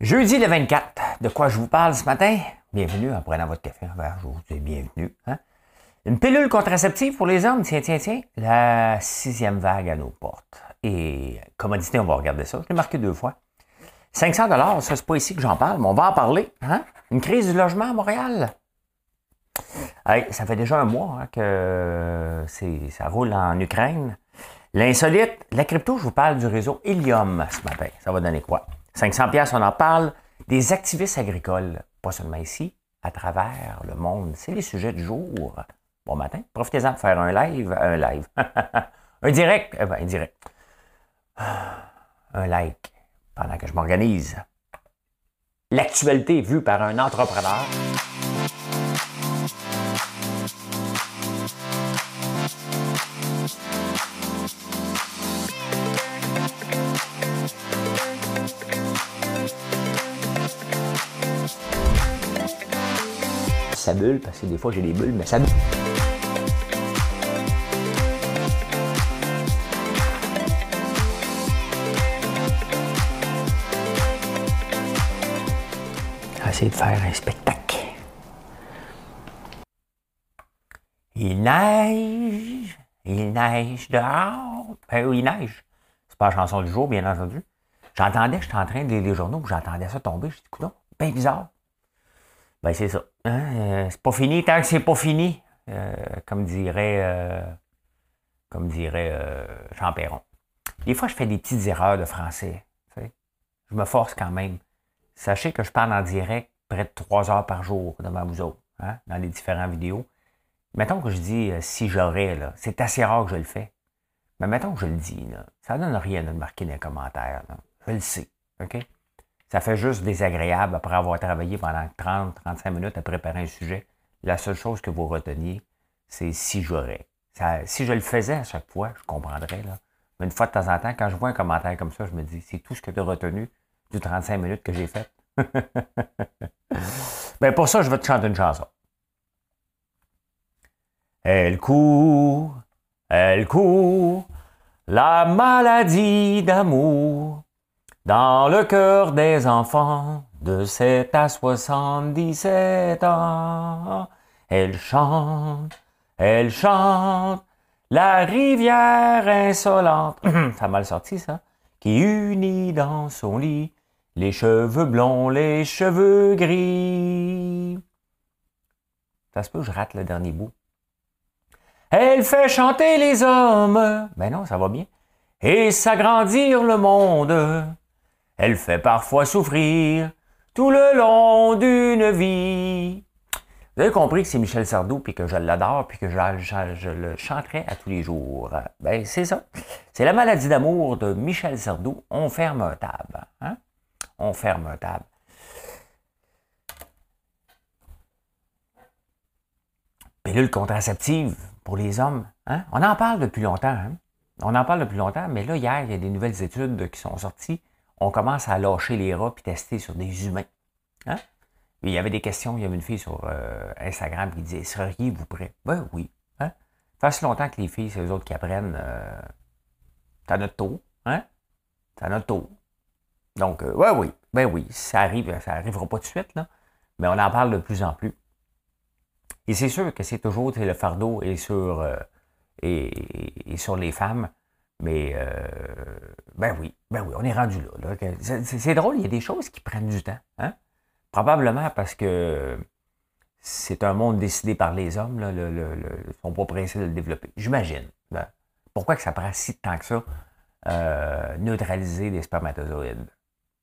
Jeudi le 24, de quoi je vous parle ce matin? Bienvenue en prenant votre café en verre, je vous dis bienvenue. Hein? Une pilule contraceptive pour les hommes, tiens, tiens, tiens, la sixième vague à nos portes. Et commodité, on va regarder ça, je l'ai marqué deux fois. 500 dollars, ça c'est pas ici que j'en parle, mais on va en parler. Hein? Une crise du logement à Montréal. ça fait déjà un mois hein, que ça roule en Ukraine. L'insolite, la crypto, je vous parle du réseau Helium ce matin. Ça va donner quoi? 500 pièces, on en parle. Des activistes agricoles, pas seulement ici, à travers le monde. C'est les sujets du jour. Bon matin. Profitez-en de faire un live. Un live. un direct. Eh ben, un direct. Un like pendant que je m'organise. L'actualité vue par un entrepreneur. Ça bulle, parce que des fois j'ai des bulles, mais ça bulle. de faire un spectacle. Il neige, il neige dehors. Ben oui, il neige. C'est pas la chanson du jour, bien entendu. J'entendais, j'étais en train de lire les journaux, j'entendais ça tomber. Je dis, non, bien bizarre. Ben, c'est ça. Hein, euh, c'est pas fini tant que c'est pas fini, euh, comme dirait, euh, comme dirait Jean Perron. Des fois, je fais des petites erreurs de français. Je me force quand même. Sachez que je parle en direct près de trois heures par jour devant vous autres, hein, dans les différentes vidéos. Mettons que je dis si j'aurais, c'est assez rare que je le fais. Mais mettons que je le dis, là, ça ne donne rien de marquer dans les commentaires. Je le sais. OK? Ça fait juste désagréable après avoir travaillé pendant 30-35 minutes à préparer un sujet. La seule chose que vous reteniez, c'est si j'aurais. si je le faisais à chaque fois, je comprendrais. Là. Mais une fois de temps en temps, quand je vois un commentaire comme ça, je me dis, c'est tout ce que tu as retenu du 35 minutes que j'ai fait? ben pour ça, je vais te chanter une chanson. Elle court, elle court, la maladie d'amour dans le cœur des enfants de 7 à 77 ans. Elle chante, elle chante, la rivière insolente. ça a mal sorti, ça. Qui unit dans son lit les cheveux blonds, les cheveux gris. Ça se peut je rate le dernier bout. Elle fait chanter les hommes. Ben non, ça va bien. Et s'agrandir le monde. Elle fait parfois souffrir tout le long d'une vie. Vous avez compris que c'est Michel Sardou, puis que je l'adore, puis que je, le chanterai à tous les jours. Ben, c'est ça. C'est la maladie d'amour de Michel Sardou. On ferme un table. Hein? On ferme un table. Pilule contraceptive pour les hommes. Hein? On en parle depuis longtemps. Hein? On en parle depuis longtemps, mais là, hier, il y a des nouvelles études qui sont sorties on commence à lâcher les rats puis tester sur des humains. Hein? il y avait des questions, il y avait une fille sur euh, Instagram qui disait Seriez-vous prêt? Ben oui. Hein? Ça longtemps que les filles, c'est eux autres qui apprennent. Euh, T'as notre tour. T'as notre tour. Donc, euh, oui. Ben oui, ça arrive, ça arrivera pas tout de suite. Mais on en parle de plus en plus. Et c'est sûr que c'est toujours le fardeau et, et sur les femmes. Mais, euh, ben oui, ben oui, on est rendu là. C'est drôle, il y a des choses qui prennent du temps. Hein? Probablement parce que c'est un monde décidé par les hommes, là, le, le, ils sont pas pressés de le développer. J'imagine. Pourquoi que ça prend si temps que ça, euh, neutraliser les spermatozoïdes?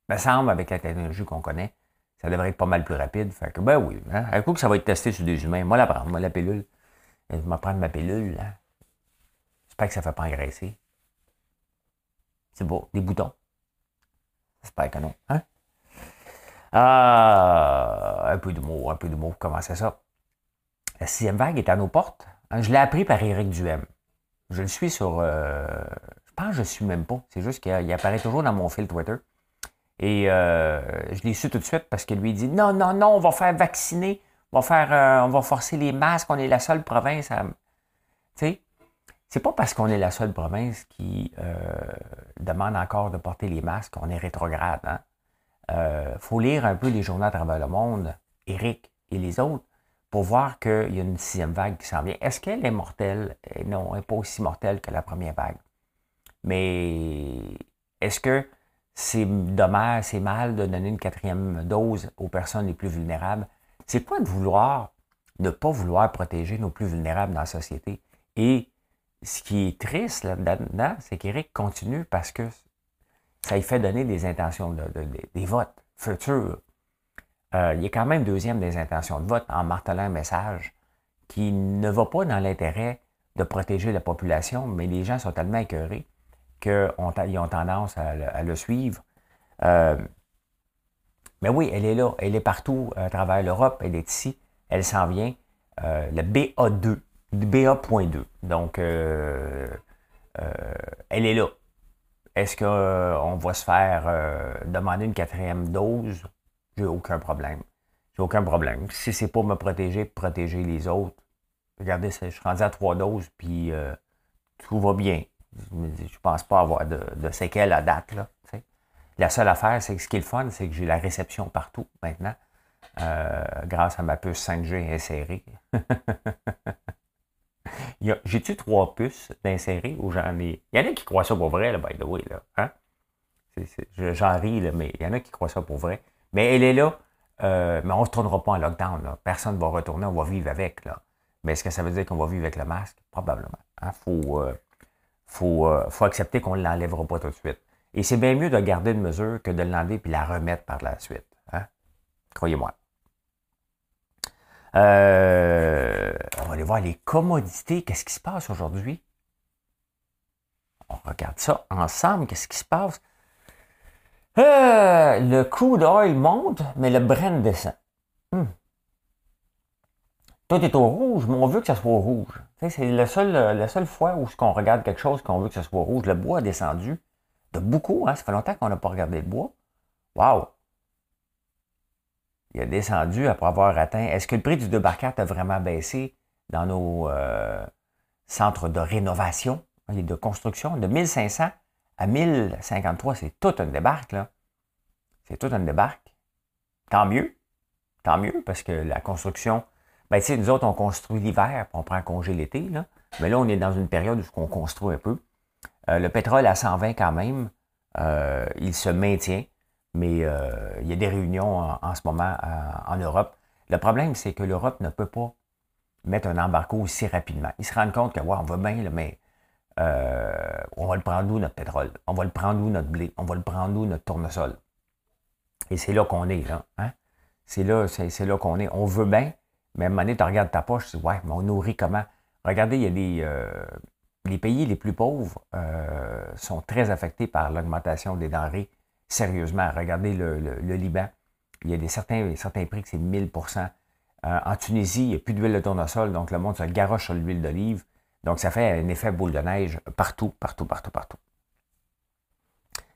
Il me semble, avec la technologie qu'on connaît, ça devrait être pas mal plus rapide. Fait que, ben oui, hein, un coup que ça va être testé sur des humains, moi la prendre, moi la pilule. Je vais prendre ma pilule, là. J'espère que ça ne fait pas engraisser. C'est beau, des boutons. J'espère que non. Hein? Ah, un peu mots, un peu mots. Comment c'est ça? La sixième vague est à nos portes. Hein, je l'ai appris par Éric Duhem. Je le suis sur. Euh, je pense que je ne suis même pas. C'est juste qu'il apparaît toujours dans mon fil Twitter. Et euh, je l'ai su tout de suite parce que lui dit Non, non, non, on va faire vacciner. On va faire. Euh, on va forcer les masques. On est la seule province à. Tu sais? C'est pas parce qu'on est la seule province qui euh, demande encore de porter les masques qu'on est rétrograde. Hein? Il faut lire un peu les journaux à travers le monde, Eric et les autres, pour voir qu'il y a une sixième vague qui s'en vient. Est-ce qu'elle est mortelle? Non, elle n'est pas aussi mortelle que la première vague. Mais est-ce que c'est dommage, c'est mal de donner une quatrième dose aux personnes les plus vulnérables? C'est quoi de vouloir, ne pas vouloir protéger nos plus vulnérables dans la société? Et ce qui est triste là-dedans, c'est qu'Éric continue parce que ça lui fait donner des intentions, de, des votes futurs. Euh, il est quand même deuxième des intentions de vote en martelant un message qui ne va pas dans l'intérêt de protéger la population, mais les gens sont tellement écœurés qu'ils ont tendance à le, suivre. Euh, mais oui, elle est là, elle est partout à travers l'Europe, elle est ici, elle s'en vient. Euh, le BA2, BA.2. Donc, euh, elle est là. Est-ce qu'on va se faire demander une quatrième dose? J'ai aucun problème. J'ai aucun problème. Si c'est pour me protéger, protéger les autres, regardez, je suis rendu à trois doses, puis tout va bien. Je ne pense pas avoir de, séquelles à date. La seule affaire, c'est que ce qui est le fun, c'est que j'ai la réception partout maintenant, euh, grâce à ma puce 5G insérée. J'ai-tu trois puces d'insérer ou j'en ai? Il y en a qui croient ça pour vrai, là, by the way. Là, hein? J'en ris, là, mais il y en a qui croient ça pour vrai. Mais elle est là, euh, mais on ne retournera pas en lockdown. Personne ne va retourner, on va vivre avec. Là. Mais est-ce que ça veut dire qu'on va vivre avec le masque? Probablement. Il hein? faut, euh, euh, faut accepter qu'on ne l'enlèvera pas tout de suite. Et c'est bien mieux de garder une mesure que de l'enlever puis la remettre par la suite. Hein? Croyez-moi. Euh, on va aller voir les commodités. Qu'est-ce qui se passe aujourd'hui? On regarde ça ensemble. Qu'est-ce qui se passe? Euh, le coût d'oil monte, mais le Brent descend. Hmm. Tout est au rouge, mais on veut que ça soit au rouge. C'est la seule, la seule fois où on regarde quelque chose qu'on veut que ça soit rouge. Le bois a descendu de beaucoup. Hein? Ça fait longtemps qu'on n'a pas regardé le bois. Wow! Il a descendu après avoir atteint. Est-ce que le prix du 2 par 4 a vraiment baissé dans nos euh, centres de rénovation et de construction? De 1500 à 1053, c'est tout un débarque, là. C'est tout un débarque. Tant mieux. Tant mieux, parce que la construction ben, tu nous autres, on construit l'hiver, puis on prend congé l'été, là. Mais là, on est dans une période où on construit un peu. Euh, le pétrole à 120 quand même, euh, il se maintient, mais euh, il y a des réunions en, ce moment en Europe. Le problème, c'est que l'Europe ne peut pas mettre un embargo aussi rapidement. Ils se rendent compte que, ouais, on va bien, mais on va le prendre où notre pétrole? On va le prendre où notre blé? On va le prendre où notre tournesol? Et c'est là qu'on est, là. Hein? C'est là, c'est, là qu'on est. On veut bien, mais à un moment donné, tu regardes ta poche, tu dis, ouais, mais on nourrit comment? Regardez, il y a des. Euh, les pays les plus pauvres euh, sont très affectés par l'augmentation des denrées. Sérieusement, regardez le, Liban. Il y a des certains, certains prix que c'est 1000% euh, En Tunisie, il n'y a plus d'huile de tournesol, donc le monde se garoche sur l'huile d'olive. Donc, ça fait un effet boule de neige partout, partout, partout, partout.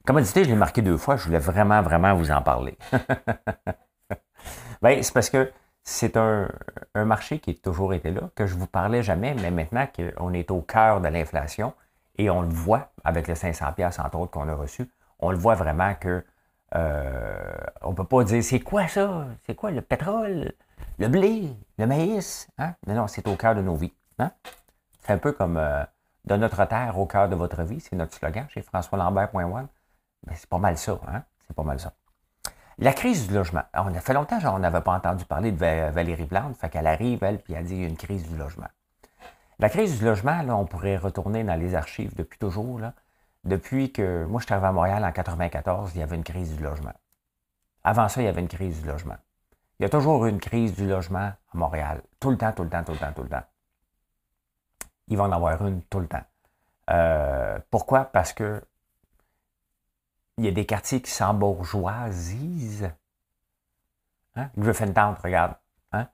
Commodité, je l'ai marqué deux fois, je voulais vraiment, vraiment vous en parler. Bien, c'est parce que c'est un, marché qui a toujours été là, que je ne vous parlais jamais, mais maintenant qu'on est au cœur de l'inflation, et on le voit avec les 500 pièces entre autres qu'on a reçus, on le voit vraiment que euh, on peut pas dire c'est quoi ça, c'est quoi le pétrole, le blé, le maïs, hein? Non, non, c'est au cœur de nos vies. Hein? C'est un peu comme euh, de notre terre au cœur de votre vie, c'est notre slogan chez François Lambert.one. Mais c'est pas mal ça, hein? C'est pas mal ça. La crise du logement. on a fait longtemps qu'on n'avait pas entendu parler de Valérie Plante, fait qu'elle arrive, elle, puis elle dit une crise du logement. La crise du logement, là, on pourrait retourner dans les archives depuis toujours. Depuis que moi, je suis arrivé à Montréal en 94, il y avait une crise du logement. Avant ça, il y avait une crise du logement. Il y a toujours eu une crise du logement à Montréal. Tout le temps, tout le temps, tout le temps, tout le temps. Il va en avoir une tout le temps. Euh, pourquoi? Parce que il y a des quartiers qui s'embourgeoisisent. Hein? Griffintown, regarde. Hein?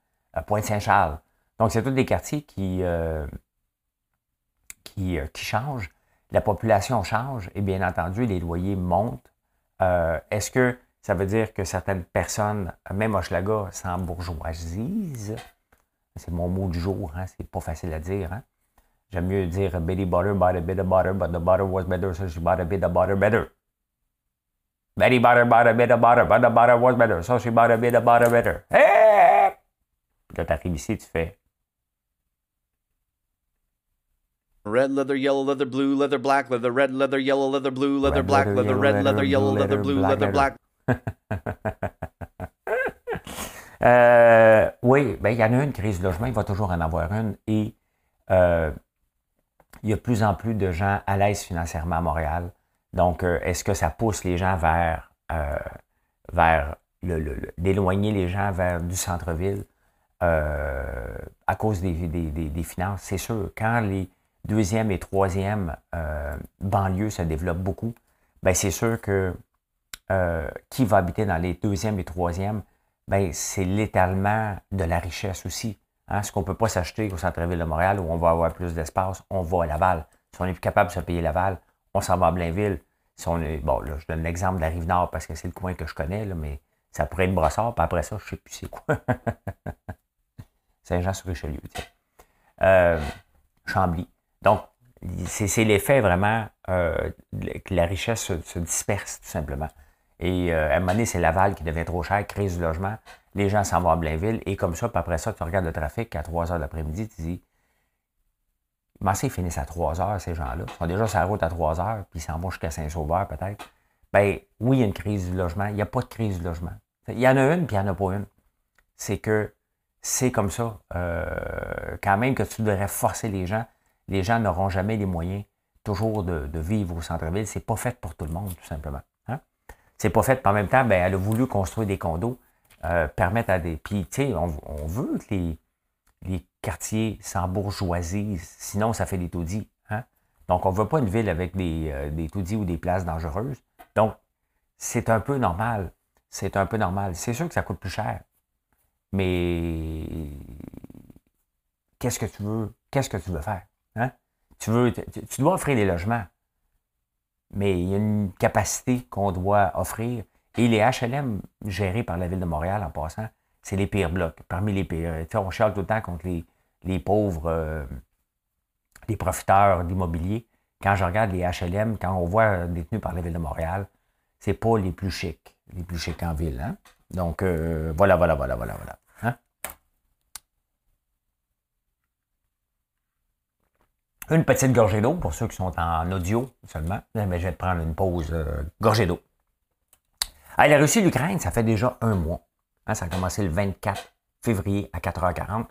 Pointe-Saint-Charles. Donc, c'est tous des quartiers qui, euh, qui, euh, qui, changent. La population change et bien entendu, les loyers montent. Euh, est-ce que ça veut dire que certaines personnes, même Hochelaga, s'embourgeoisisent? C'est mon mot du jour, hein? c'est pas facile à dire. Hein? J'aime mieux dire Betty Butter bought a bit of butter, but the butter was better, so she bought a bit of butter better. Betty butter, butter, better, butter, butter, butter was better. Ça, c'est butter, better, butter, better. Hey! Puis là, t'arrives ici, tu fais. Red leather, yellow leather, blue leather, black leather, red leather, yellow leather, blue leather, black leather, red leather, yellow leather, blue leather, black. euh, oui, ben, il y en a une crise de logement, il va toujours en avoir une. Et euh, il y a de plus en plus de gens à l'aise financièrement à Montréal. Donc, euh, est-ce que ça pousse les gens vers, euh, vers le, d'éloigner les gens vers du centre-ville euh, à cause des, des, des, finances? C'est sûr, quand les deuxième et troisième banlieues se développent beaucoup, ben c'est sûr que qui va habiter dans les deuxième et troisième, ben c'est l'étalement de la richesse aussi. Hein? Ce qu'on ne peut pas s'acheter au centre-ville de Montréal où on va avoir plus d'espace, on va à Laval. Si on est plus capable de se payer Laval, on s'en va à Blainville. Si on est, bon, là, je donne l'exemple de la Rive-Nord parce que c'est le coin que je connais, mais ça pourrait être Brossard, puis après ça, je ne sais plus c'est quoi. Saint-Jean-sur-Richelieu, tiens. Euh, Chambly. Donc, c'est l'effet vraiment euh, que la richesse se, disperse, tout simplement. Et euh, à un moment donné, c'est Laval qui devient trop cher, crise du logement. Les gens s'en vont à Blainville. Et comme ça, puis après ça, tu regardes le trafic à 3 heures de l'après-midi, tu dis Comment ça, ils finissent à 3 heures, ces gens-là? Ils sont déjà sur la route à 3 heures, puis ils s'en vont jusqu'à Saint-Sauveur, peut-être. Ben oui, il y a une crise du logement. Il n'y a pas de crise du logement. Il y en a une, puis il n'y en a pas une. C'est que c'est comme ça. Euh, quand même que tu devrais forcer les gens, les gens n'auront jamais les moyens toujours de, vivre au centre-ville. C'est pas fait pour tout le monde, tout simplement. Hein? C'est pas fait. En même temps, ben, elle a voulu construire des condos, euh, permettre à des. Puis, tu sais, on, veut que les, les quartiers sans bourgeoisie, sinon ça fait des taudis. Hein? Donc, on ne veut pas une ville avec des, euh, des taudis ou des places dangereuses. Donc, c'est un peu normal. C'est un peu normal. C'est sûr que ça coûte plus cher. Mais qu'est-ce que tu veux? Qu'est-ce que tu veux faire? Hein? Tu, tu dois offrir des logements. Mais il y a une capacité qu'on doit offrir. Et les HLM gérés par la Ville de Montréal, en passant, c'est les pires blocs. Parmi les pires. on chiale tout le temps contre les, pauvres, euh, les profiteurs d'immobilier. Quand je regarde les HLM, quand on voit détenus par la Ville de Montréal, c'est pas les plus chics, les plus chics en ville. Hein? Donc, euh, voilà, voilà, voilà, voilà, voilà. Hein? Une petite gorgée d'eau pour ceux qui sont en audio seulement. Mais je vais te prendre une pause euh, gorgée d'eau. la Russie et l'Ukraine, ça fait déjà un mois. Hein, ça a commencé le 24 février à 4h40.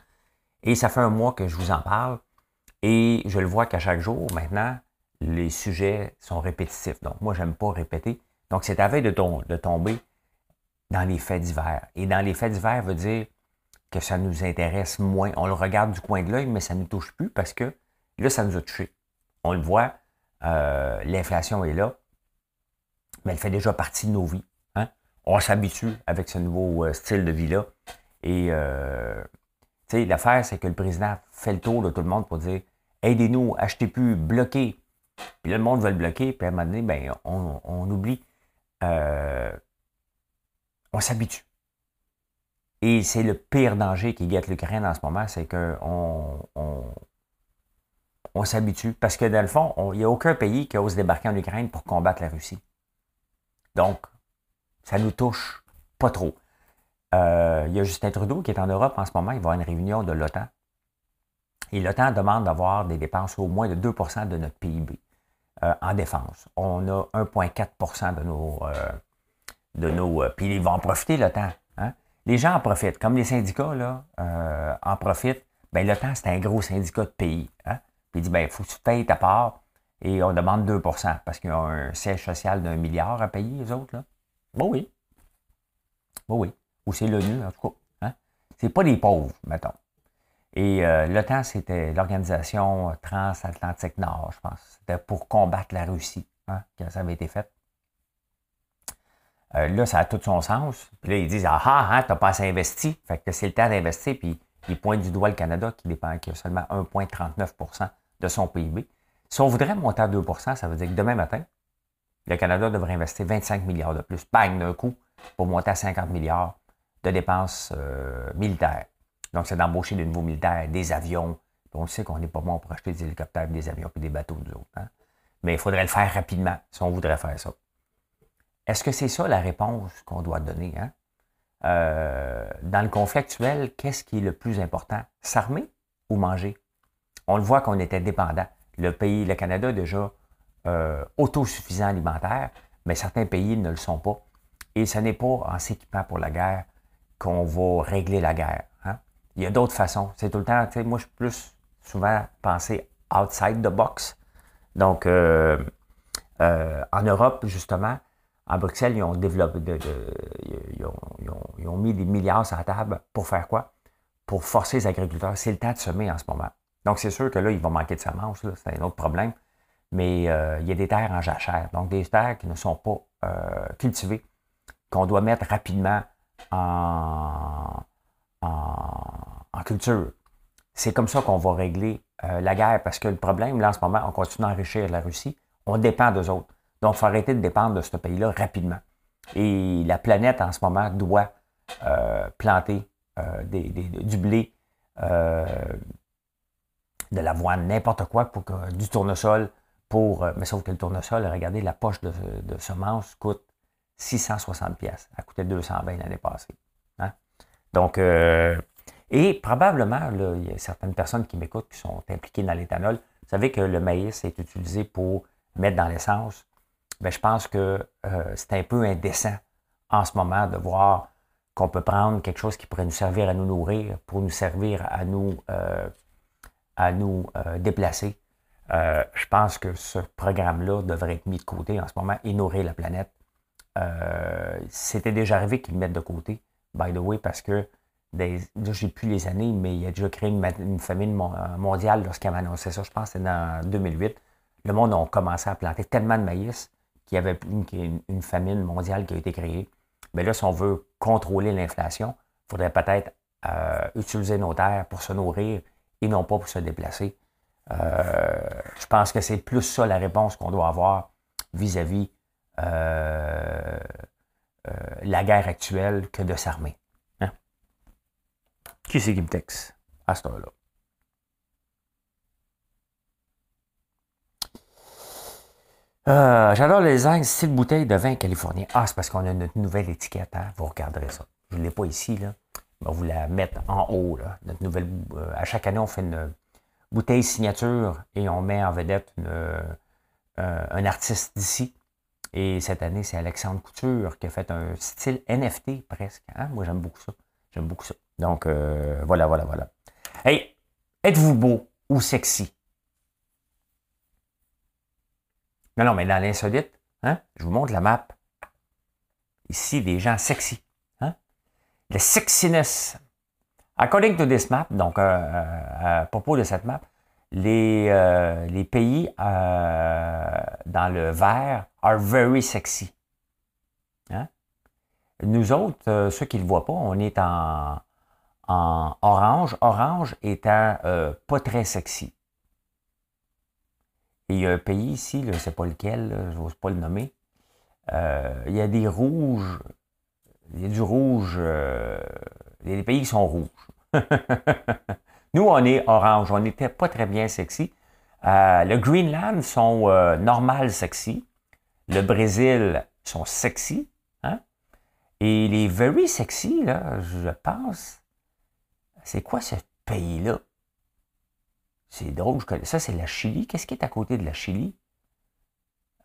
Et ça fait un mois que je vous en parle. Et je le vois qu'à chaque jour, maintenant, les sujets sont répétitifs. Donc, moi, j'aime pas répéter. Donc, c'est à veille de, de tomber dans les faits divers. Et dans les faits divers veut dire que ça nous intéresse moins. On le regarde du coin de l'œil, mais ça ne nous touche plus parce que là, ça nous a touché. On le voit, euh, l'inflation est là, mais elle fait déjà partie de nos vies on s'habitue avec ce nouveau euh, style de vie-là. Et euh, l'affaire, c'est que le président fait le tour de tout le monde pour dire aidez-nous, achetez plus, bloquez. Puis là, le monde veut le bloquer, puis à un moment donné, ben, on, oublie. Euh, on s'habitue. Et c'est le pire danger qui guette l'Ukraine en ce moment, c'est qu'on on, on s'habitue. Parce que dans le fond, il n'y a aucun pays qui ose débarquer en Ukraine pour combattre la Russie. Donc, ça nous touche pas trop. Euh, il y a Justin Trudeau qui est en Europe en ce moment. Il va à une réunion de l'OTAN. Et l'OTAN demande d'avoir des dépenses au moins de 2% de notre PIB euh, en défense. On a 1,4% de nos. Euh, de nos puis ils vont en profiter, l'OTAN. Hein? Les gens en profitent. Comme les syndicats là, en profitent. Ben, l'OTAN, c'est un gros syndicat de pays. Hein? Il dit ben, il faut que tu payes ta part. Et on demande 2 parce qu'ils ont un siège social d'un milliard à payer, les autres. Là. Bon, oui. Bon, oui. Ou c'est l'ONU, en tout cas. Hein? C'est pas des pauvres, mettons. Et euh, l'OTAN, c'était l'organisation transatlantique Nord, je pense. C'était pour combattre la Russie, hein, que ça avait été fait. Euh, là, ça a tout son sens. Puis là, ils disent Ah, ah, hein, t'as pas assez investi. Fait que c'est le temps d'investir. Puis ils pointent du doigt le Canada qui dépend, qui a seulement 1,39 de son PIB. Si on voudrait monter à 2% ça veut dire que demain matin, le Canada devrait investir 25 milliards de plus, bang, d'un coup, pour monter à 50 milliards de dépenses euh, militaires. Donc, c'est d'embaucher de nouveaux militaires, des avions. On sait qu'on n'est pas bon pour acheter des hélicoptères, des avions et des bateaux, nous autres. Hein. Mais il faudrait le faire rapidement si on voudrait faire ça. est-ce que c'est ça la réponse qu'on doit donner? Hein? Euh, dans le conflit actuel, qu'est-ce qui est le plus important? S'armer ou manger? On le voit qu'on était dépendant. Le pays, le Canada, déjà euh, autosuffisant alimentaire, mais certains pays ne le sont pas. Et ce n'est pas en s'équipant pour la guerre qu'on va régler la guerre. Hein? Il y a d'autres façons. C'est tout le temps, moi, je suis plus souvent pensé outside the box. Donc, euh, euh, en Europe, justement, à Bruxelles, ils ont développé, ils, ont, mis des milliards sur la table pour faire quoi? Pour forcer les agriculteurs. C'est le temps de semer en ce moment. Donc, c'est sûr que là, il va manquer de semences, c'est un autre problème. Mais euh, il y a des terres en jachère, donc des terres qui ne sont pas cultivées, qu'on doit mettre rapidement en, en culture. C'est comme ça qu'on va régler euh, la guerre, parce que le problème, là, en ce moment, on continue d'enrichir la Russie, on dépend d'eux autres. Donc, il faut arrêter de dépendre de ce pays-là rapidement. Et la planète, en ce moment, doit euh, planter euh, du blé, de l'avoine, n'importe quoi, pour du tournesol, pour, mais sauf que le tournesol, regardez, la poche de, semences coûte 660 pièces. Elle coûtait 220 l'année passée. Hein. Donc, et probablement, il y a certaines personnes qui m'écoutent qui sont impliquées dans l'éthanol. Vous savez que le maïs est utilisé pour mettre dans l'essence. mais ben, je pense que euh, c'est un peu indécent en ce moment de voir qu'on peut prendre quelque chose qui pourrait nous servir à nous nourrir pour nous servir à nous, euh, à nous euh, déplacer. je pense que ce programme-là devrait être mis de côté en ce moment et nourrir la planète. C'était déjà arrivé qu'ils le mettent de côté, by the way, parce que des, là, j'ai plus les années, mais il a déjà créé une, famine euh, mondiale lorsqu'il avait annoncé ça. Je pense que c'était en 2008. Le monde a commencé à planter tellement de maïs qu'il y avait une, famine mondiale qui a été créée. Mais là, si on veut contrôler l'inflation, il faudrait peut-être euh, utiliser nos terres pour se nourrir et non pas pour se déplacer. Euh, je pense que c'est plus ça la réponse qu'on doit avoir vis-à-vis la guerre actuelle que de s'armer. Qui c'est qui me texte à ce temps-là? Euh, j'adore les angles style bouteille de vin californien. Ah, c'est parce qu'on a notre nouvelle étiquette. Hein? Vous regarderez ça. Je ne l'ai pas ici. Là. On va vous la mettre en haut. Là. Notre nouvelle, euh, à chaque année, on fait une bouteille signature et on met en vedette euh, un artiste d'ici. Et cette année, c'est Alexandre Couture qui a fait un style NFT presque. Hein? Moi, j'aime beaucoup ça. J'aime beaucoup ça. Donc, euh, voilà, voilà, voilà. Hey, êtes-vous beau ou sexy? Non, non, mais dans l'insolite, hein, je vous montre la map. Ici, des gens sexy. Le sexiness. According to this map, donc euh, euh, à propos de cette map, les, les pays dans le vert are very sexy. Hein? Nous autres, ceux qui ne le voient pas, on est en, en orange, orange étant euh, pas très sexy. Et il y a un pays ici, je ne sais pas lequel, je n'ose pas le nommer, euh, il y a des rouges, il y a du rouge, euh, il y a des pays qui sont rouges. Nous, on est orange, on n'était pas très bien sexy. le Greenland sont normal sexy. Le Brésil sont sexy. Hein? Et les very sexy, là, je pense, c'est quoi ce pays-là? C'est drôle, ça c'est la Chili. Qu'est-ce qui est à côté de la Chili?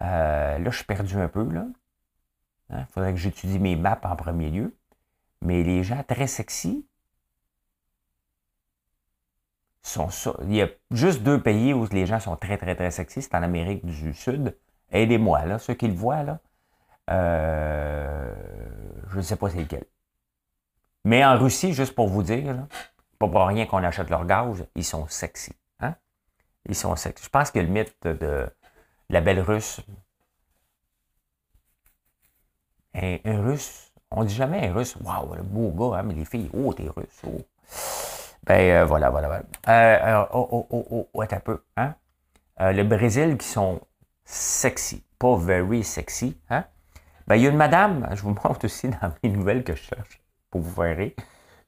Euh, là, je suis perdu un peu, là. Il hein, faudrait que j'étudie mes maps en premier lieu. Mais les gens très sexy sont ça. Il y a juste deux pays où les gens sont très, très, très sexy. C'est en Amérique du Sud. Aidez-moi, ceux qui le voient, là. Euh, je ne sais pas c'est lequel. Mais en Russie, juste pour vous dire, là, pas pour rien qu'on achète leur gaz, ils sont sexy. Hein? Ils sont sexy. Je pense que le mythe de la belle russe. Un, russe, on dit jamais un russe, waouh, le beau gars, hein, mais les filles, oh, t'es russe, oh. Ben euh, voilà, voilà, voilà. Euh, oh, oh, oh, oh, oh, un peu, hein? Euh, le Brésil qui sont sexy, pas very sexy, hein? Ben, il y a une madame, je vous montre aussi dans mes nouvelles que je cherche pour vous faire rire.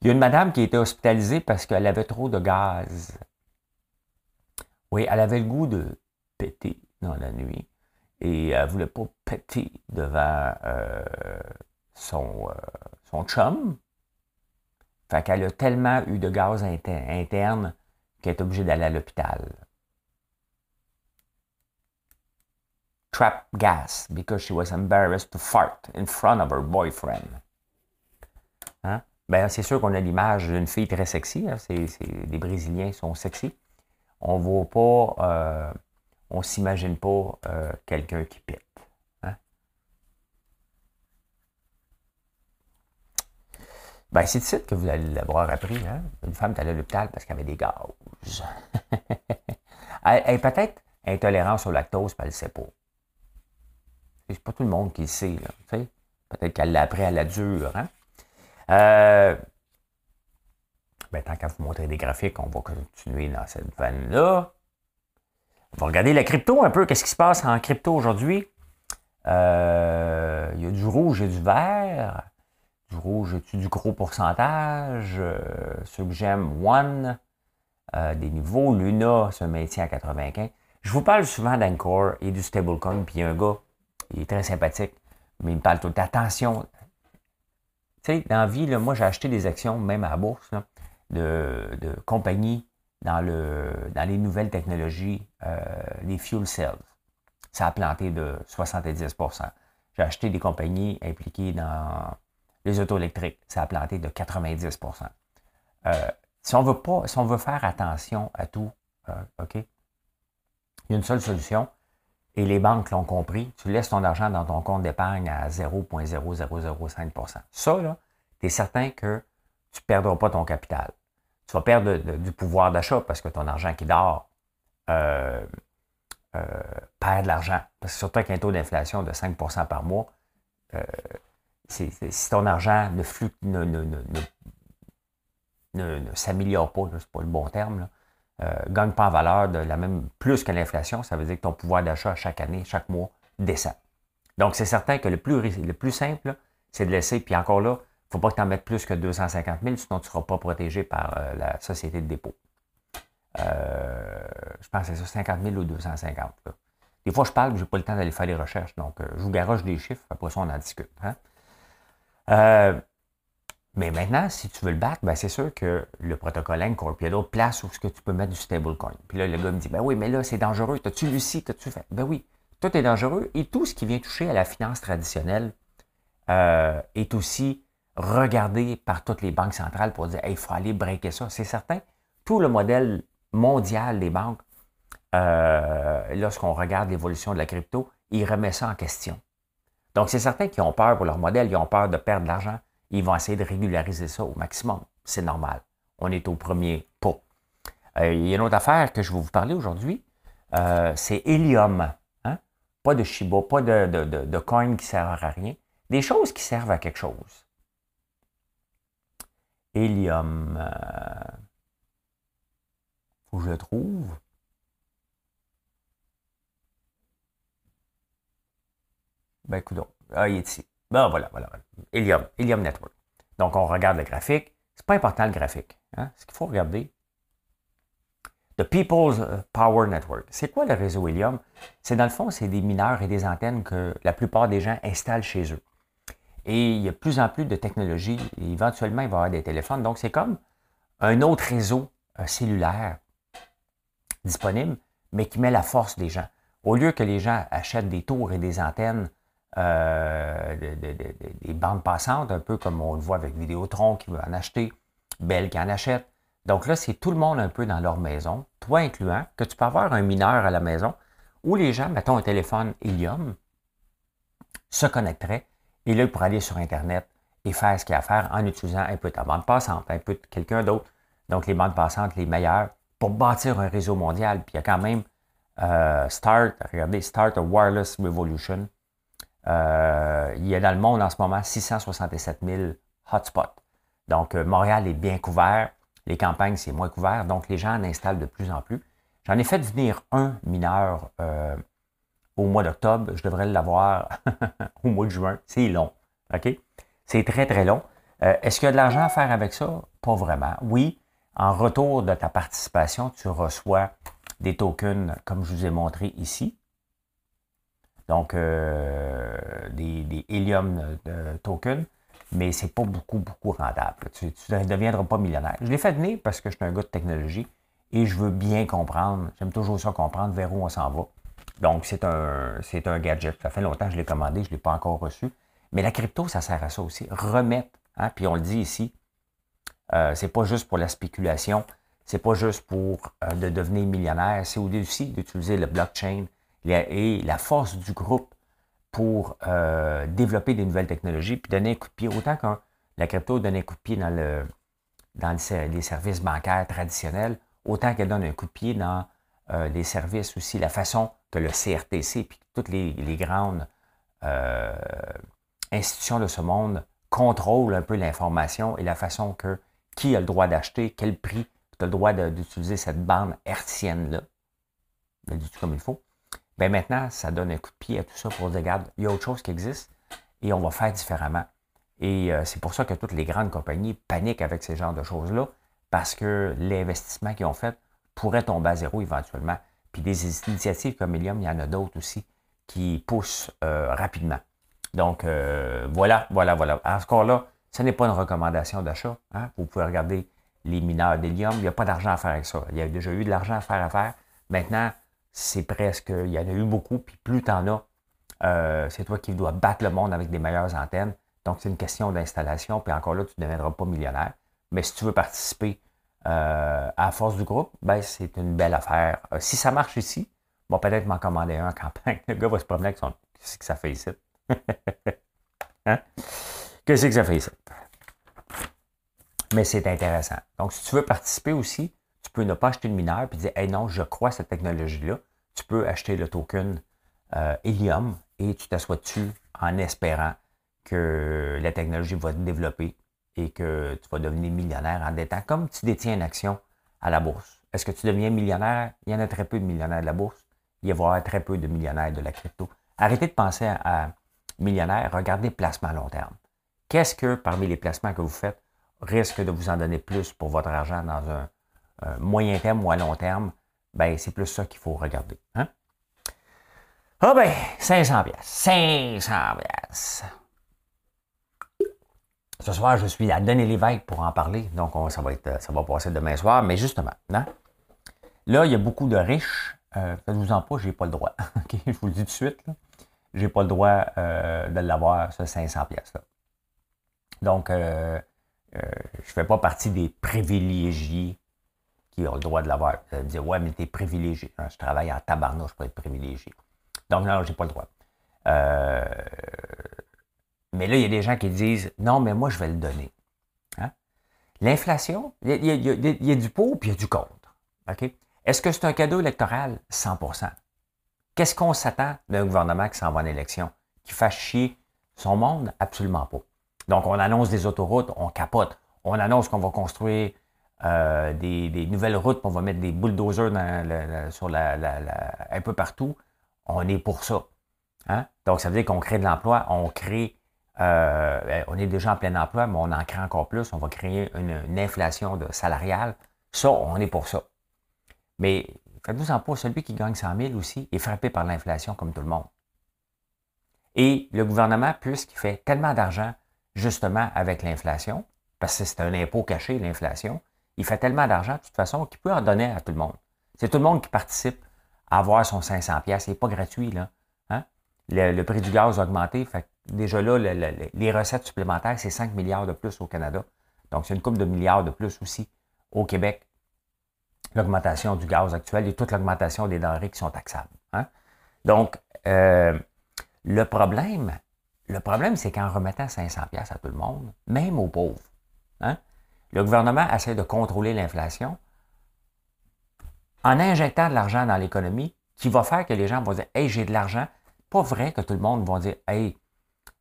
Il y a une madame qui a été hospitalisée parce qu'elle avait trop de gaz. Oui, elle avait le goût de péter dans la nuit. Et elle voulait pas péter devant euh, son, son chum. Fait qu'elle a tellement eu de gaz interne qu'elle est obligée d'aller à l'hôpital. Trap gas because she was embarrassed to fart in front of her boyfriend. Hein? Ben, c'est sûr qu'on a l'image d'une fille très sexy. Hein? C'est, les Brésiliens sont sexy. On ne voit pas, euh, on s'imagine pas euh, quelqu'un qui pète. Ben, c'est ici que vous allez l'avoir appris. Hein? Une femme est allée à l'hôpital parce qu'elle avait des gaz. elle, est peut-être intolérante au lactose, puis elle ne sait pas. C'est pas tout le monde qui le sait. Peut-être qu'elle l'a appris à la dure. Hein? Euh, ben, tant qu'à vous montrer des graphiques, on va continuer dans cette vanne-là. On va regarder la crypto un peu. Qu'est-ce qui se passe en crypto aujourd'hui? Euh, il y a du rouge et du vert du rouge, as-tu du gros pourcentage? Euh, ceux que j'aime, One, euh, des niveaux. Luna se maintient à 95. Je vous parle souvent d'Anchor et du stablecoin, puis il y a un gars, il est très sympathique, mais il me parle tout d'attention. Tu sais, dans la vie, moi, j'ai acheté des actions, même à la bourse, de, compagnies dans, le, dans les nouvelles technologies, euh, les fuel cells. Ça a planté de 70% J'ai acheté des compagnies impliquées dans les auto électriques, ça a planté de 90 euh, si, on veut pas, si on veut faire attention à tout, euh, OK, il y a une seule solution, et les banques l'ont compris, tu laisses ton argent dans ton compte d'épargne à 0,0005% Ça, là, tu es certain que tu ne perdras pas ton capital. Tu vas perdre du pouvoir d'achat parce que ton argent qui dort euh, perd de l'argent. Parce que surtout avec un taux d'inflation de 5% par mois, si ton argent ne, ne, s'améliore pas, c'est pas le bon terme, ne euh, gagne pas en valeur de la même plus que l'inflation, ça veut dire que ton pouvoir d'achat chaque année, chaque mois descend. Donc, c'est certain que le plus, le plus simple, c'est de laisser, puis encore là, il ne faut pas que tu en mettes plus que 250 000, sinon tu ne seras pas protégé par euh, la société de dépôt. Euh, je pense que c'est ça, 50 000 ou 250. Des fois, je parle, je n'ai pas le temps d'aller faire les recherches, donc je vous garoche des chiffres, après ça, on en discute. Hein. Euh, mais maintenant, si tu veux le battre, ben c'est sûr que le protocole Anchor, puis il y a d'autres places où ce que tu peux mettre du stablecoin. Puis là, le gars me dit, ben oui, mais là, c'est dangereux. T'as-tu lu ci, t'as-tu fait? Ben oui, tout est dangereux. Et tout ce qui vient toucher à la finance traditionnelle euh, est aussi regardé par toutes les banques centrales pour dire, il faut aller breaker ça. C'est certain. Tout le modèle mondial des banques, euh, lorsqu'on regarde l'évolution de la crypto, il remet ça en question. Donc, c'est certain qu'ils ont peur pour leur modèle, ils ont peur de perdre de l'argent. Ils vont essayer de régulariser ça au maximum. C'est normal. On est au premier pas. Euh, il y a une autre affaire que je vais vous parler aujourd'hui. Euh, c'est Helium. Hein? Pas de Shiba, pas de, de, coin qui ne sert à rien. Des choses qui servent à quelque chose. Helium. Que je le trouve. Ben, écoute, ah, il est ici. Ben, voilà, voilà, voilà. Helium, Helium Network. Donc, on regarde le graphique. C'est pas important le graphique. Hein? Ce qu'il faut regarder, The People's euh, Power Network. C'est quoi le réseau Helium? C'est dans le fond, c'est des mineurs et des antennes que la plupart des gens installent chez eux. Et il y a de plus en plus de technologies. Éventuellement, il va y avoir des téléphones. Donc, c'est comme un autre réseau euh, cellulaire disponible, mais qui met la force des gens. Au lieu que les gens achètent des tours et des antennes euh, des bandes passantes, un peu comme on le voit avec Vidéotron qui veut en acheter, Bell qui en achète. Donc là, c'est tout le monde un peu dans leur maison, toi incluant, que tu peux avoir un mineur à la maison où les gens, mettons un téléphone Helium, se connecteraient et là, ils pourraient aller sur Internet et faire ce qu'il y a à faire en utilisant un peu ta bande passante, un peu de quelqu'un d'autre. Donc, les bandes passantes les meilleures pour bâtir un réseau mondial. Puis il y a quand même euh, Start, regardez, Start a Wireless Revolution. Euh, il y a dans le monde en ce moment 667 000 hotspots. Donc, euh, Montréal est bien couvert. Les campagnes, c'est moins couvert. Donc, les gens en installent de plus en plus. J'en ai fait venir un mineur au mois d'octobre. Je devrais l'avoir au mois de juin. C'est long. OK? C'est très, très long. Est-ce qu'il y a de l'argent à faire avec ça? Pas vraiment. Oui, en retour de ta participation, tu reçois des tokens comme je vous ai montré ici. Donc, euh, des, Helium de tokens, mais c'est pas beaucoup, beaucoup rentable. Tu ne deviendras pas millionnaire. Je l'ai fait venir parce que je suis un gars de technologie et je veux bien comprendre. J'aime toujours ça comprendre vers où on s'en va. Donc, c'est un, c'est un gadget. Ça fait longtemps que je l'ai commandé, je ne l'ai pas encore reçu. Mais la crypto, ça sert à ça aussi. Remettre, hein, puis on le dit ici, euh, c'est pas juste pour la spéculation, c'est pas juste pour euh, de devenir millionnaire, c'est aussi d'utiliser le blockchain et la force du groupe pour euh, développer des nouvelles technologies, puis donner un coup de pied, autant que la crypto donne un coup de pied dans, le, dans les services bancaires traditionnels, autant qu'elle donne un coup de pied dans euh, les services aussi, la façon que le CRTC, puis toutes les, grandes institutions de ce monde contrôlent un peu l'information et la façon que qui a le droit d'acheter, quel prix, tu as le droit d'utiliser cette bande hertzienne-là, du tout comme il faut. Bien maintenant, ça donne un coup de pied à tout ça pour dire, regarde, il y a autre chose qui existe et on va faire différemment. Et euh, c'est pour ça que toutes les grandes compagnies paniquent avec ces genres de choses-là, parce que l'investissement qu'ils ont fait pourrait tomber à zéro éventuellement. Puis des initiatives comme Helium, il y en a d'autres aussi qui poussent euh, rapidement. Donc euh, voilà, voilà, voilà. Encore là, ce n'est pas une recommandation d'achat. Hein. Vous pouvez regarder les mineurs d'hélium. Il n'y a pas d'argent à faire avec ça. Il y a déjà eu de l'argent à faire à faire. Maintenant, c'est presque, il y en a eu beaucoup, puis plus tu en as, euh, c'est toi qui dois battre le monde avec des meilleures antennes. Donc, c'est une question d'installation, puis encore là, tu ne deviendras pas millionnaire. Mais si tu veux participer euh, à la force du groupe, ben, c'est une belle affaire. Euh, si ça marche ici, va peut-être m'en commander un en campagne. Le gars va se promener avec son. Qu'est-ce que ça fait ici? hein? Qu'est-ce que ça fait ici? Mais c'est intéressant. Donc, si tu veux participer aussi, tu peux ne pas acheter le mineur et dire Hey non, je crois à cette technologie-là. Tu peux acheter le token euh, Helium et tu t'assois dessus en espérant que la technologie va te développer et que tu vas devenir millionnaire en détenant, comme tu détiens une action à la bourse. Est-ce que tu deviens millionnaire? Il y en a très peu de millionnaires de la bourse. Il y avoir très peu de millionnaires de la crypto. Arrêtez de penser à, millionnaire, regardez placement à long terme. Qu'est-ce que parmi les placements que vous faites risque de vous en donner plus pour votre argent dans un moyen terme ou à long terme, ben, c'est plus ça qu'il faut regarder. Hein? Ah ben, 500 pièces. 500 pièces. Ce soir, je suis à Denis Lévesque pour en parler, donc ça, va passer demain soir, mais justement, hein? là, il y a beaucoup de riches. Euh, Faites-vous en pas, je n'ai pas le droit. je vous le dis tout de suite. Je n'ai pas le droit euh, de l'avoir, ce 500 pièces-là. Donc, euh, je ne fais pas partie des privilégiés qui ont le droit de l'avoir. Vous allez dire, ouais, mais t'es privilégié. je travaille en tabarnouche pour être privilégié. Donc, non, j'ai pas le droit. Euh, mais là, il y a des gens qui disent, non, mais moi, je vais le donner. L'inflation, il y, a, du pour puis il y a du contre. Est-ce que c'est un cadeau électoral? 100% Qu'est-ce qu'on s'attend d'un gouvernement qui s'en va en élection? Qui fasse chier son monde? Absolument pas. Donc, on annonce des autoroutes, on capote. On annonce qu'on va construire euh, des, nouvelles routes, on va mettre des bulldozers un peu partout, on est pour ça. Hein? Donc, ça veut dire qu'on crée de l'emploi, on crée, euh, ben, on est déjà en plein emploi, mais on en crée encore plus, on va créer une, inflation salariale. Ça, on est pour ça. Mais faites-vous en pas, celui qui gagne 100 000 aussi est frappé par l'inflation comme tout le monde. Et le gouvernement, puisqu'il fait tellement d'argent justement avec l'inflation, parce que c'est un impôt caché, l'inflation, il fait tellement d'argent, de toute façon, qu'il peut en donner à tout le monde. C'est tout le monde qui participe à avoir son 500 pièces. n'est pas gratuit, là. Hein? Le, prix du gaz a augmenté. Déjà là, les recettes supplémentaires, c'est 5 milliards de plus au Canada. Donc, c'est une coupe de milliards de plus aussi au Québec. L'augmentation du gaz actuel et toute l'augmentation des denrées qui sont taxables. Hein? Donc, euh, le problème, le problème, c'est qu'en remettant 500 pièces à tout le monde, même aux pauvres, hein, le gouvernement essaie de contrôler l'inflation en injectant de l'argent dans l'économie qui va faire que les gens vont dire Hey, j'ai de l'argent. Pas vrai que tout le monde va dire Hey,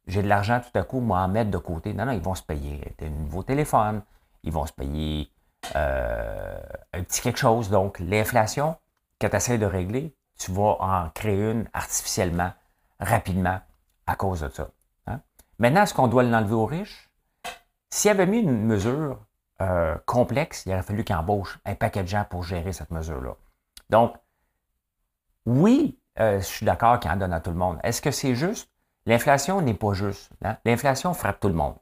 j'ai de l'argent tout à coup, moi, en mettre de côté. Non, non, ils vont se payer un nouveau téléphone, ils vont se payer euh, un petit quelque chose. Donc, l'inflation que tu essaies de régler, tu vas en créer une artificiellement, rapidement, à cause de ça. Hein. Maintenant, est-ce qu'on doit l'enlever aux riches? S'il avait mis une mesure euh, complexe, il aurait fallu qu'il embauche un paquet de gens pour gérer cette mesure-là. Donc, oui, euh, je suis d'accord qu'il en donne à tout le monde. Est-ce que c'est juste? L'inflation n'est pas juste. Hein? L'inflation frappe tout le monde.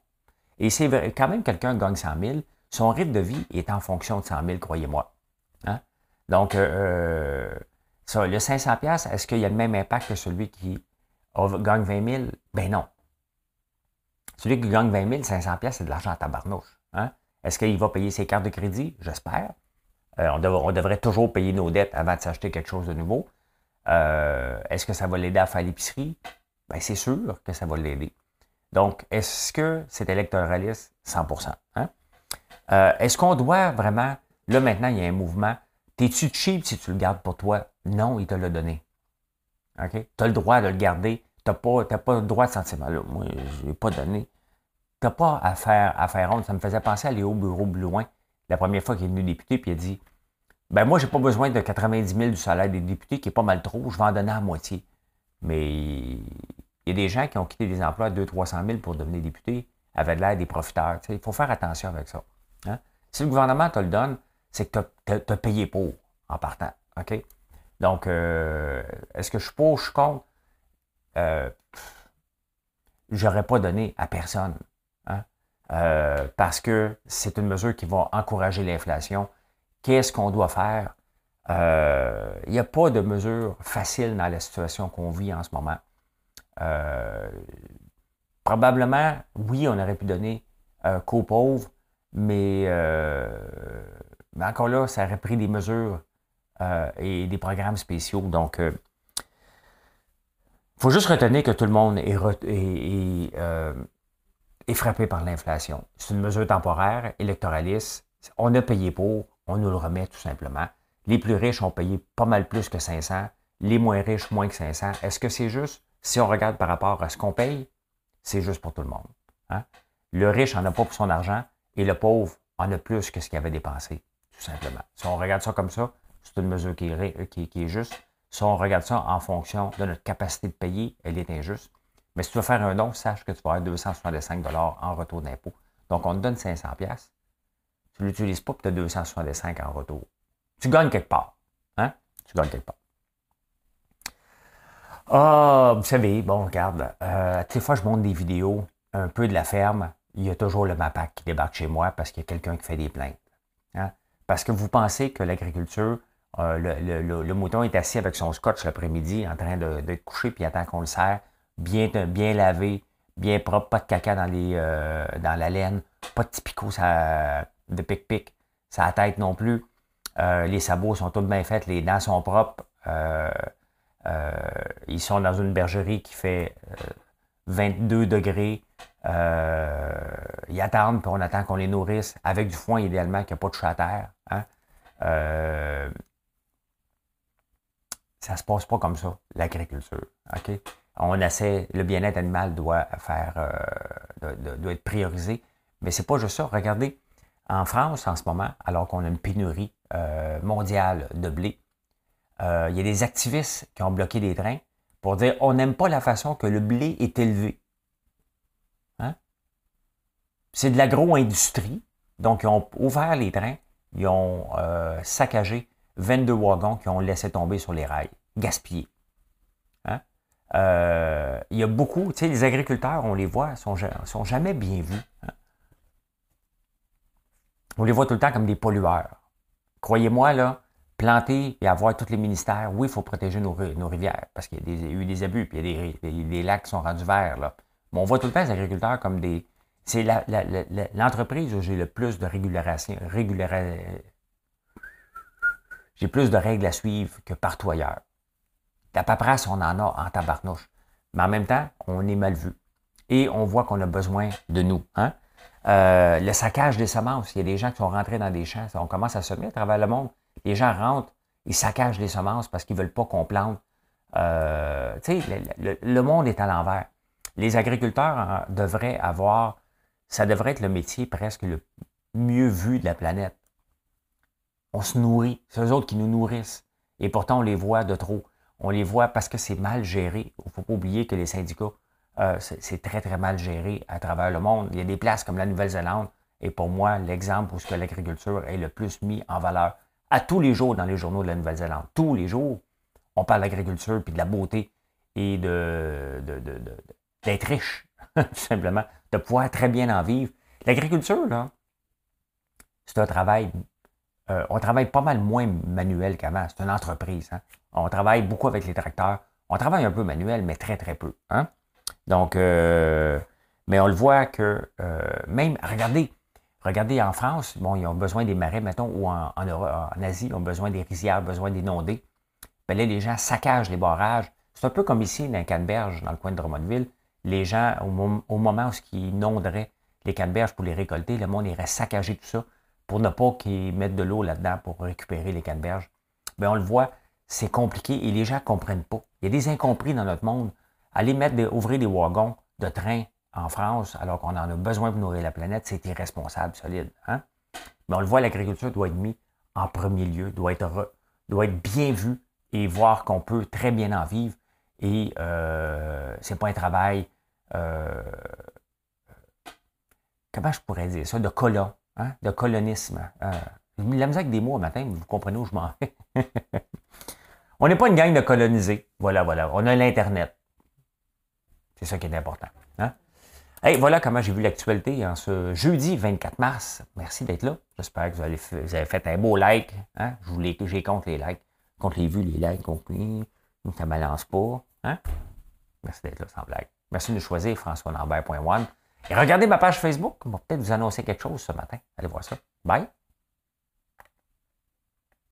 Et c'est vrai, quand même quelqu'un gagne 100 000, son rythme de vie est en fonction de 100 000, croyez-moi. Hein? Donc, euh, ça, le 500 est-ce qu'il y a le même impact que celui qui gagne 20 000? Ben non. Celui qui gagne 20 000, 500 c'est de l'argent à tabarnouche. Hein? Est-ce qu'il va payer ses cartes de crédit? J'espère. Euh, on, devrait toujours payer nos dettes avant de s'acheter quelque chose de nouveau. Euh, est-ce que ça va l'aider à faire l'épicerie? Ben, c'est sûr que ça va l'aider. Donc, est-ce que c'est électoraliste? 100% hein? euh, Est-ce qu'on doit vraiment... Là, maintenant, il y a un mouvement. T'es-tu cheap si tu le gardes pour toi? Non, il te l'a donné. Tu as le droit de le garder. Tu n'as pas, pas, le droit de sentiment. Là, moi, je l'ai pas donné. Tu n'as pas à faire, à faire honte. Ça me faisait penser à Léo Bureau-Blouin, la première fois qu'il est venu député, puis il a dit ben moi, j'ai pas besoin de 90 000 du salaire des députés, qui est pas mal trop, je vais en donner à moitié. Mais il y a des gens qui ont quitté des emplois à 200-300 000 pour devenir députés, avec l'air des profiteurs. Il faut faire attention avec ça. Hein? Si le gouvernement te le donne, c'est que tu as, payé pour en partant. OK? Donc, euh, est-ce que je suis pour, je suis contre? Euh, j'aurais pas donné à personne. Hein? Euh, parce que c'est une mesure qui va encourager l'inflation. Qu'est-ce qu'on doit faire? Euh, il n'y a pas de mesure facile dans la situation qu'on vit en ce moment. Euh, probablement, oui, on aurait pu donner qu'aux pauvres, mais, encore là, ça aurait pris des mesures et des programmes spéciaux. Donc, il faut juste retenir que tout le monde est, est frappé par l'inflation. C'est une mesure temporaire, électoraliste. On a payé pour on nous le remet tout simplement. Les plus riches ont payé pas mal plus que 500, les moins riches moins que 500. Est-ce que c'est juste? Si on regarde par rapport à ce qu'on paye, c'est juste pour tout le monde. Hein? Le riche n'en a pas pour son argent et le pauvre en a plus que ce qu'il avait dépensé, tout simplement. Si on regarde ça comme ça, c'est une mesure qui est, qui est juste. Si on regarde ça en fonction de notre capacité de payer, elle est injuste. Mais si tu veux faire un don, sache que tu vas avoir 265 en retour d'impôt. Donc, on te donne 500 tu ne l'utilises pas, puis tu as 265 en retour. Tu gagnes quelque part. Hein? Tu gagnes quelque part. Ah, vous savez, bon, regarde, euh, les fois je monte des vidéos un peu de la ferme, il y a toujours le MAPAC qui débarque chez moi parce qu'il y a quelqu'un qui fait des plaintes. Hein? Parce que vous pensez que l'agriculture, euh, le, mouton est assis avec son scotch l'après-midi en train de, de coucher puis attend qu'on le serre, bien, bien lavé, bien propre, pas de caca dans, les, euh, dans la laine, pas de typico ça, de pic-pic. Sa tête non plus. Euh, les sabots sont tous bien faits, les dents sont propres. Euh, euh, ils sont dans une bergerie qui fait 22 degrés. ils attendent, puis on attend qu'on les nourrisse avec du foin, idéalement, qu'il n'y a pas de chat à terre. Hein. Ça se passe pas comme ça, l'agriculture. On essaie, le bien-être animal doit faire doit, être priorisé. Mais c'est pas juste ça. Regardez, en France, en ce moment, alors qu'on a une pénurie euh, mondiale de blé, euh, il y a des activistes qui ont bloqué des trains pour dire on n'aime pas la façon que le blé est élevé. Hein? C'est de l'agro-industrie. Donc, ils ont ouvert les trains, ils ont euh, saccagé 22 wagons qui ont laissé tomber sur les rails, gaspillés. Hein? il y a beaucoup, tu sais, les agriculteurs, on les voit, ne sont, sont jamais bien vus. Hein? On les voit tout le temps comme des pollueurs. Croyez-moi, là, planter et avoir tous les ministères, oui, il faut protéger nos, rivières, parce qu'il y a, eu des abus, puis il y a des, lacs qui sont rendus verts. Là. Mais on voit tout le temps les agriculteurs comme des. C'est l'entreprise où j'ai le plus de régulation. J'ai plus de règles à suivre que partout ailleurs. La paperasse, on en a en tabarnouche. Mais en même temps, on est mal vu. Et on voit qu'on a besoin de nous. Hein? Euh, le saccage des semences. Il y a des gens qui sont rentrés dans des champs. On commence à semer à travers le monde. Les gens rentrent, ils saccagent les semences parce qu'ils ne veulent pas qu'on plante. Euh, tu sais, le, monde est à l'envers. Les agriculteurs devraient avoir, ça devrait être le métier presque le mieux vu de la planète. On se nourrit. C'est eux autres qui nous nourrissent. Et pourtant, on les voit de trop. On les voit parce que c'est mal géré. Il ne faut pas oublier que les syndicats euh, c'est très, très mal géré à travers le monde. Il y a des places comme la Nouvelle-Zélande, et pour moi, l'exemple où ce que l'agriculture est le plus mis en valeur à tous les jours dans les journaux de la Nouvelle-Zélande. Tous les jours, on parle d'agriculture, puis de la beauté et de, d'être riche, tout simplement, de pouvoir très bien en vivre. L'agriculture, là, c'est un travail, euh, on travaille pas mal moins manuel qu'avant. C'est une entreprise. Hein. On travaille beaucoup avec les tracteurs. On travaille un peu manuel, mais très, très peu. Hein. Donc, euh, mais on le voit que euh, même, regardez, regardez en France, bon, ils ont besoin des marais, mettons, ou en, Asie, ils ont besoin des rizières, besoin d'inonder. Ben là, les gens saccagent les barrages. C'est un peu comme ici, dans Canneberge, dans le coin de Drummondville. Les gens, au, moment où ils inonderaient les canneberges pour les récolter, le monde irait saccager tout ça pour ne pas qu'ils mettent de l'eau là-dedans pour récupérer les canneberges. Bien, on le voit, c'est compliqué et les gens ne comprennent pas. Il y a des incompris dans notre monde. Aller mettre ouvrir des wagons de train en France alors qu'on en a besoin pour nourrir la planète, c'est irresponsable, solide. Hein? Mais on le voit, l'agriculture doit être mise en premier lieu, doit être, doit être bien vue et voir qu'on peut très bien en vivre. Et euh, c'est pas un travail, euh, comment je pourrais dire ça, de colon, hein? de colonisme. Euh, la musique des mots matin, vous comprenez où je m'en vais? on n'est pas une gang de colonisés. Voilà, voilà. On a l'Internet. C'est ça qui est important. Hein? Voilà comment j'ai vu l'actualité en ce jeudi 24 mars. Merci d'être là. J'espère que vous avez, fait, un beau like. Hein? Je voulais que j'ai compte les likes. Compte les vues, les likes, compris. Ça ne balance pas. Hein? Merci d'être là, sans blague. Merci de choisir françois Et regardez ma page Facebook. On va peut-être vous annoncer quelque chose ce matin. Allez voir ça. Bye.